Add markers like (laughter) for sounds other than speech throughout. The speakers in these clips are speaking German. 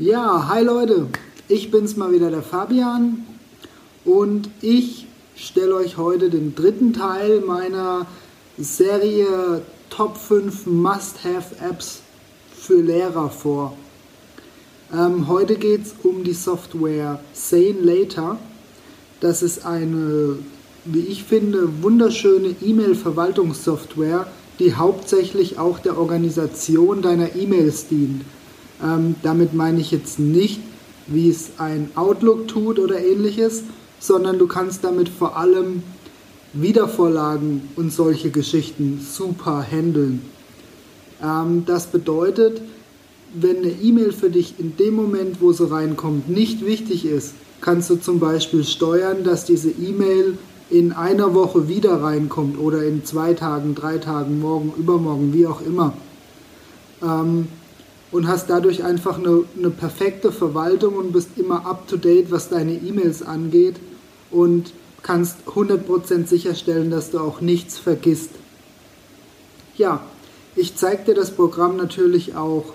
Ja, hi Leute, ich bin's mal wieder der Fabian und ich stelle euch heute den dritten Teil meiner Serie Top 5 Must-Have-Apps für Lehrer vor. Ähm, heute geht es um die Software Sane Later. Das ist eine, wie ich finde, wunderschöne E-Mail-Verwaltungssoftware, die hauptsächlich auch der Organisation deiner E-Mails dient. Ähm, damit meine ich jetzt nicht, wie es ein Outlook tut oder ähnliches, sondern du kannst damit vor allem Wiedervorlagen und solche Geschichten super handeln. Ähm, das bedeutet, wenn eine E-Mail für dich in dem Moment, wo sie reinkommt, nicht wichtig ist, kannst du zum Beispiel steuern, dass diese E-Mail in einer Woche wieder reinkommt oder in zwei Tagen, drei Tagen, morgen, übermorgen, wie auch immer. Ähm, und hast dadurch einfach eine, eine perfekte Verwaltung und bist immer up-to-date, was deine E-Mails angeht und kannst 100% sicherstellen, dass du auch nichts vergisst. Ja, ich zeige dir das Programm natürlich auch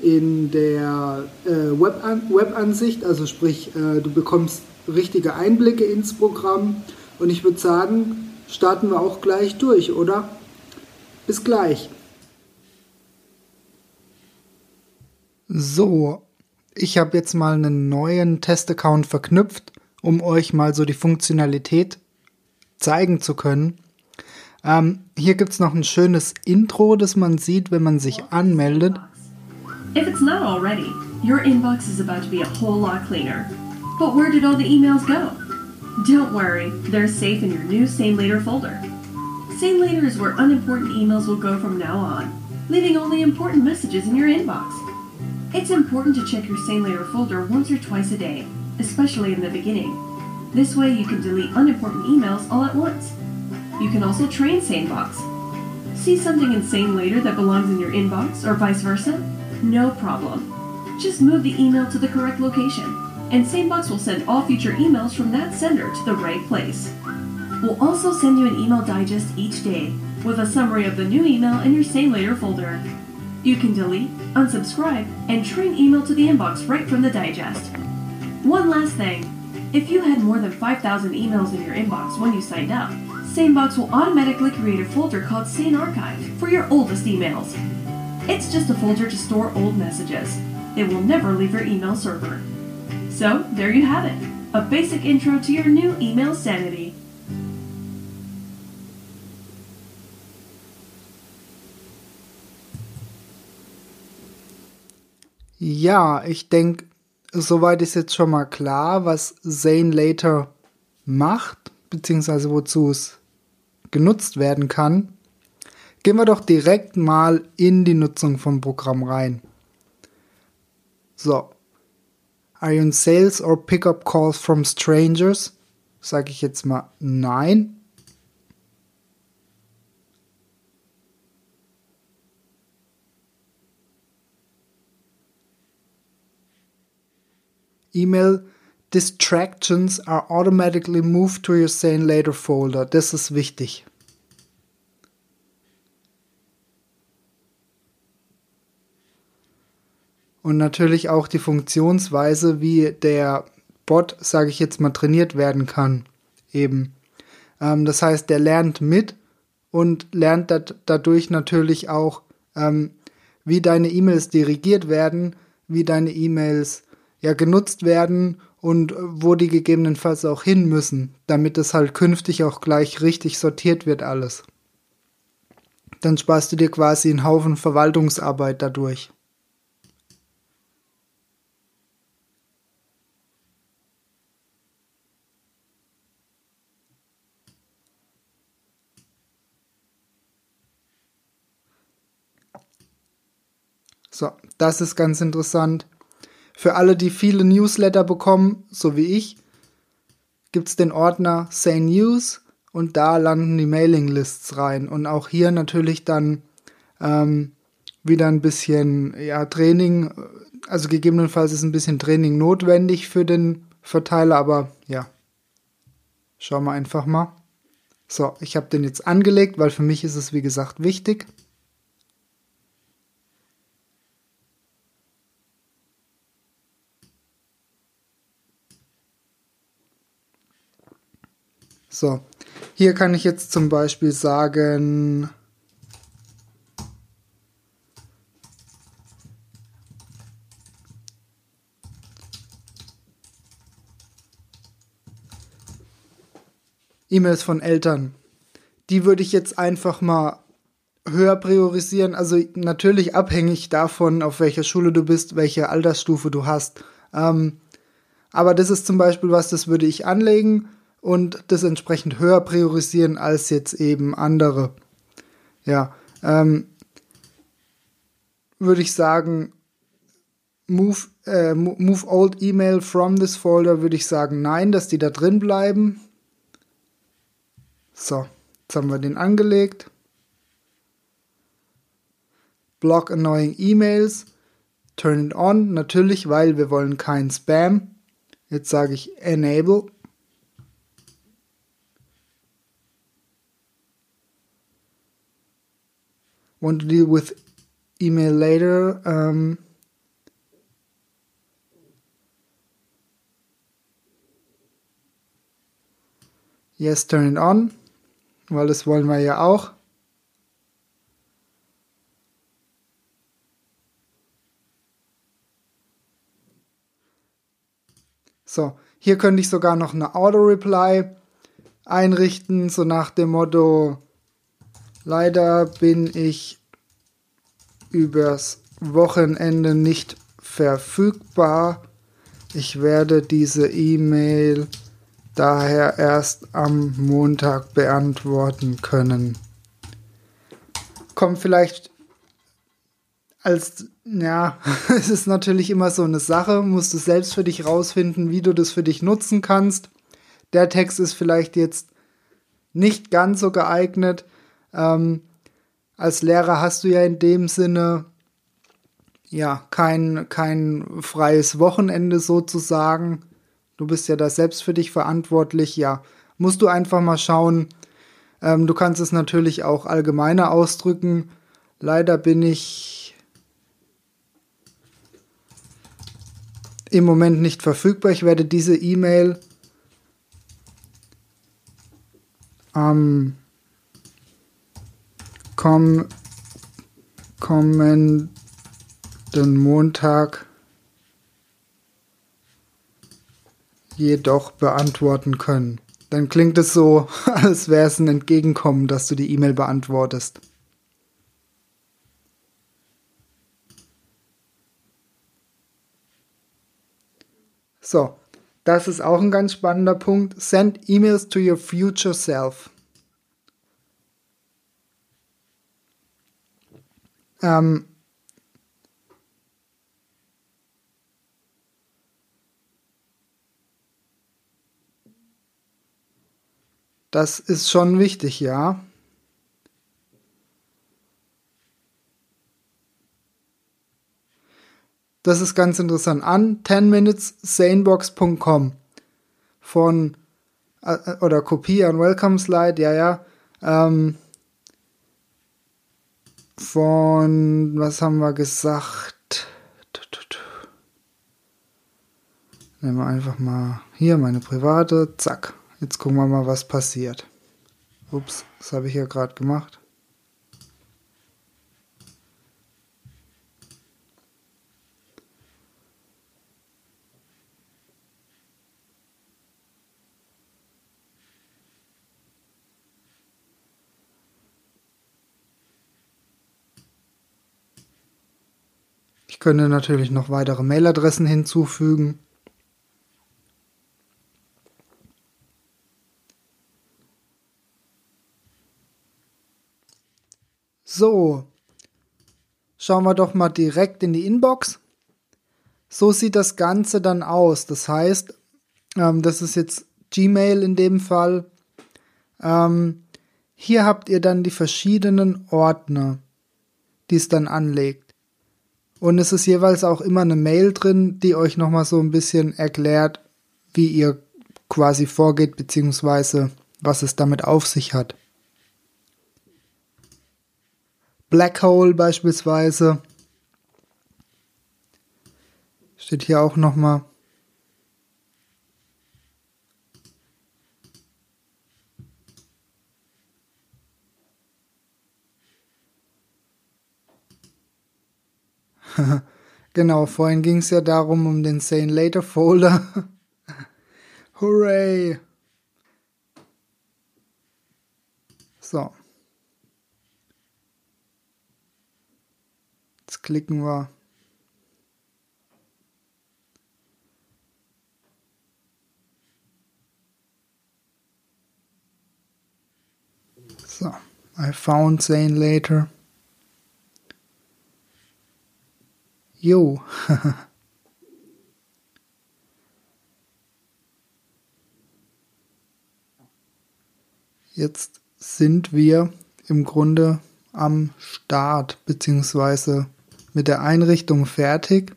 in der äh, Web-Ansicht, also sprich, äh, du bekommst richtige Einblicke ins Programm und ich würde sagen, starten wir auch gleich durch, oder? Bis gleich. So, ich habe jetzt mal einen neuen Testaccount verknüpft, um euch mal so die Funktionalität zeigen zu können. Ähm, hier gibt es noch ein schönes Intro, das man sieht, wenn man sich anmeldet. If it's not already, your inbox is about to be a whole lot cleaner. But where did all the emails go? Don't worry, they're safe in your new Same Later folder. Same Later is where unimportant emails will go from now on, leaving only important messages in your inbox. It's important to check your Sane Later folder once or twice a day, especially in the beginning. This way you can delete unimportant emails all at once. You can also train SaneBox. See something in Sane Later that belongs in your inbox or vice versa? No problem. Just move the email to the correct location, and SaneBox will send all future emails from that sender to the right place. We'll also send you an email digest each day with a summary of the new email in your Sane Later folder. You can delete, unsubscribe, and train email to the inbox right from the digest. One last thing. If you had more than 5,000 emails in your inbox when you signed up, SaneBox will automatically create a folder called Sane Archive for your oldest emails. It's just a folder to store old messages. It will never leave your email server. So, there you have it. A basic intro to your new email sanity. Ja, ich denke, soweit ist jetzt schon mal klar, was Zane Later macht, beziehungsweise wozu es genutzt werden kann. Gehen wir doch direkt mal in die Nutzung vom Programm rein. So. Are you in sales or pick up calls from strangers? Sage ich jetzt mal nein. Email distractions are automatically moved to your Sane Later folder. Das ist wichtig. Und natürlich auch die Funktionsweise, wie der Bot, sage ich jetzt mal, trainiert werden kann. Eben. Ähm, das heißt, der lernt mit und lernt dat dadurch natürlich auch, ähm, wie deine E-Mails dirigiert werden, wie deine E-Mails ja genutzt werden und wo die gegebenenfalls auch hin müssen, damit es halt künftig auch gleich richtig sortiert wird alles. Dann sparst du dir quasi einen Haufen Verwaltungsarbeit dadurch. So, das ist ganz interessant. Für alle, die viele Newsletter bekommen, so wie ich, gibt es den Ordner Say News und da landen die Mailinglists rein. Und auch hier natürlich dann ähm, wieder ein bisschen ja, Training, also gegebenenfalls ist ein bisschen Training notwendig für den Verteiler, aber ja, schauen wir einfach mal. So, ich habe den jetzt angelegt, weil für mich ist es wie gesagt wichtig. So, hier kann ich jetzt zum Beispiel sagen, E-Mails von Eltern. Die würde ich jetzt einfach mal höher priorisieren. Also natürlich abhängig davon, auf welcher Schule du bist, welche Altersstufe du hast. Ähm, aber das ist zum Beispiel was, das würde ich anlegen und das entsprechend höher priorisieren als jetzt eben andere. Ja, ähm, würde ich sagen, move, äh, move old email from this folder, würde ich sagen, nein, dass die da drin bleiben. So, jetzt haben wir den angelegt. Block annoying emails. Turn it on, natürlich, weil wir wollen kein Spam. Jetzt sage ich enable. Want to deal with email later. Um, yes, turn it on weil das wollen wir ja auch. So, hier könnte ich sogar noch eine Auto-Reply einrichten, so nach dem Motto, leider bin ich übers Wochenende nicht verfügbar. Ich werde diese E-Mail daher erst am Montag beantworten können. Kommt vielleicht als, ja, (laughs) es ist natürlich immer so eine Sache, musst du selbst für dich rausfinden, wie du das für dich nutzen kannst. Der Text ist vielleicht jetzt nicht ganz so geeignet. Ähm, als Lehrer hast du ja in dem Sinne ja kein, kein freies Wochenende sozusagen. Du bist ja da selbst für dich verantwortlich. Ja, musst du einfach mal schauen. Ähm, du kannst es natürlich auch allgemeiner ausdrücken. Leider bin ich im Moment nicht verfügbar. Ich werde diese E-Mail am komm, kommenden Montag jedoch beantworten können. Dann klingt es so, (laughs) als wäre es ein Entgegenkommen, dass du die E-Mail beantwortest. So, das ist auch ein ganz spannender Punkt. Send emails to your future self. Ähm, Das ist schon wichtig, ja. Das ist ganz interessant. An 10minutessanebox.com von äh, oder Kopie an Welcome Slide, ja, ja. Ähm, von, was haben wir gesagt? Nehmen wir einfach mal hier meine private, zack. Jetzt gucken wir mal, was passiert. Ups, was habe ich hier gerade gemacht? Ich könnte natürlich noch weitere Mailadressen hinzufügen. So, schauen wir doch mal direkt in die Inbox. So sieht das Ganze dann aus. Das heißt, ähm, das ist jetzt Gmail in dem Fall. Ähm, hier habt ihr dann die verschiedenen Ordner, die es dann anlegt. Und es ist jeweils auch immer eine Mail drin, die euch nochmal so ein bisschen erklärt, wie ihr quasi vorgeht, beziehungsweise was es damit auf sich hat. Black Hole beispielsweise. Steht hier auch nochmal. (laughs) Genau, vorhin ging es ja darum, um den Sane Later Folder. (laughs) Hooray! So. Jetzt klicken wir. So, I found Zane later. Jo. (laughs) Jetzt sind wir im Grunde am Start beziehungsweise mit der Einrichtung fertig.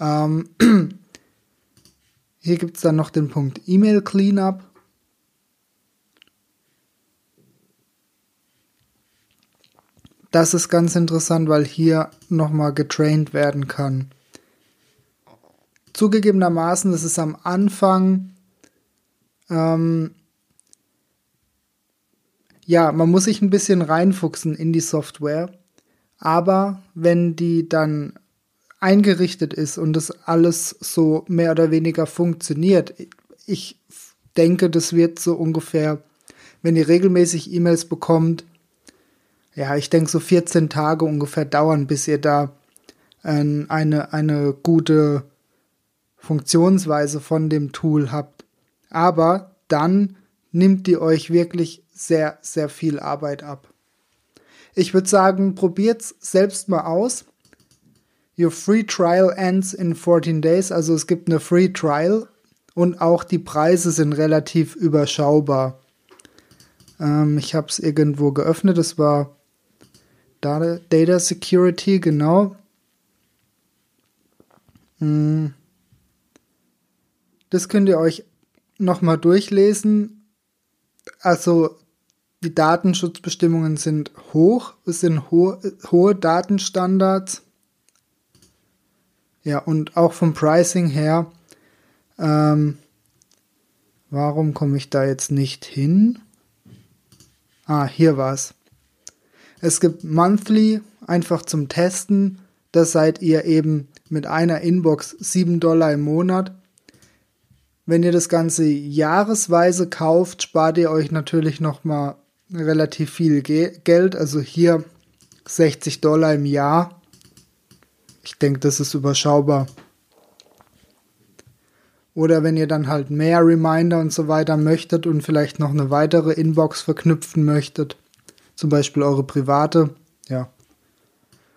Ähm, (clears throat) hier gibt es dann noch den Punkt E-Mail Cleanup. Das ist ganz interessant, weil hier nochmal getraint werden kann. Zugegebenermaßen, das ist am Anfang, ähm, ja, man muss sich ein bisschen reinfuchsen in die Software. Aber wenn die dann eingerichtet ist und das alles so mehr oder weniger funktioniert, ich denke, das wird so ungefähr, wenn ihr regelmäßig E-Mails bekommt, ja, ich denke so 14 Tage ungefähr dauern, bis ihr da äh, eine, eine gute Funktionsweise von dem Tool habt. Aber dann nimmt die euch wirklich sehr, sehr viel Arbeit ab. Ich würde sagen, probiert's selbst mal aus. Your free trial ends in 14 days, also es gibt eine Free Trial und auch die Preise sind relativ überschaubar. Ähm, ich habe es irgendwo geöffnet, es war Data, Data Security, genau. Hm. Das könnt ihr euch nochmal durchlesen. Also die Datenschutzbestimmungen sind hoch, es sind ho hohe Datenstandards. Ja, und auch vom Pricing her, ähm, warum komme ich da jetzt nicht hin? Ah, hier war's. Es gibt Monthly, einfach zum Testen. Da seid ihr eben mit einer Inbox 7 Dollar im Monat. Wenn ihr das Ganze jahresweise kauft, spart ihr euch natürlich nochmal relativ viel Ge Geld. Also hier 60 Dollar im Jahr. Ich denke, das ist überschaubar. Oder wenn ihr dann halt mehr Reminder und so weiter möchtet und vielleicht noch eine weitere Inbox verknüpfen möchtet, zum Beispiel eure private, ja,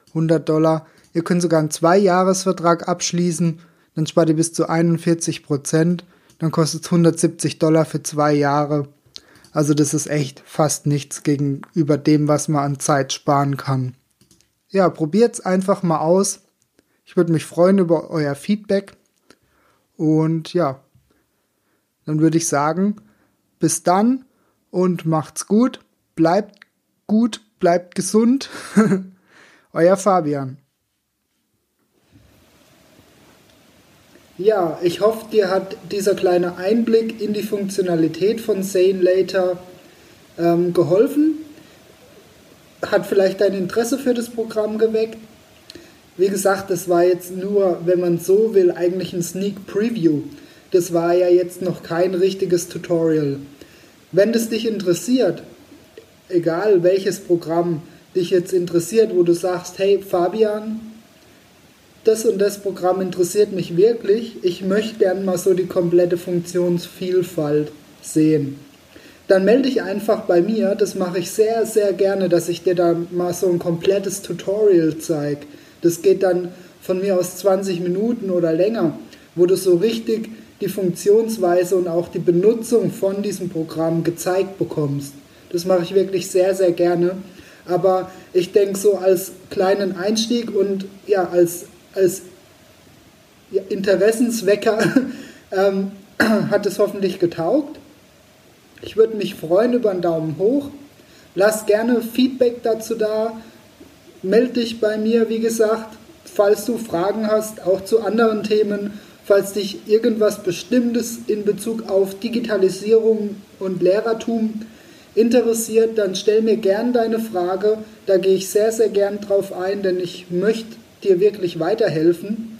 100 Dollar. Ihr könnt sogar einen Zwei-Jahres-Vertrag abschließen, dann spart ihr bis zu 41 Prozent, dann kostet es 170 Dollar für zwei Jahre. Also das ist echt fast nichts gegenüber dem, was man an Zeit sparen kann. Ja, probiert's einfach mal aus. Ich würde mich freuen über euer Feedback. Und ja, dann würde ich sagen, bis dann und macht's gut. Bleibt gut, bleibt gesund. (laughs) Euer Fabian. Ja, ich hoffe, dir hat dieser kleine Einblick in die Funktionalität von Sane Later ähm, geholfen. Hat vielleicht dein Interesse für das Programm geweckt. Wie gesagt, das war jetzt nur, wenn man so will, eigentlich ein Sneak Preview. Das war ja jetzt noch kein richtiges Tutorial. Wenn das dich interessiert, egal welches Programm dich jetzt interessiert, wo du sagst, hey Fabian, das und das Programm interessiert mich wirklich, ich möchte gern mal so die komplette Funktionsvielfalt sehen. Dann melde dich einfach bei mir, das mache ich sehr, sehr gerne, dass ich dir da mal so ein komplettes Tutorial zeige. Das geht dann von mir aus 20 Minuten oder länger, wo du so richtig die Funktionsweise und auch die Benutzung von diesem Programm gezeigt bekommst. Das mache ich wirklich sehr, sehr gerne. Aber ich denke so als kleinen Einstieg und ja, als als Interessenswecker (laughs) ähm, (clears throat) hat es hoffentlich getaugt. Ich würde mich freuen über einen Daumen hoch. Lass gerne Feedback dazu da. Meld dich bei mir, wie gesagt, falls du Fragen hast, auch zu anderen Themen, falls dich irgendwas Bestimmtes in Bezug auf Digitalisierung und Lehrertum interessiert, dann stell mir gern deine Frage. Da gehe ich sehr, sehr gern drauf ein, denn ich möchte dir wirklich weiterhelfen.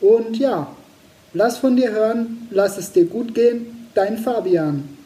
Und ja, lass von dir hören, lass es dir gut gehen. Dein Fabian.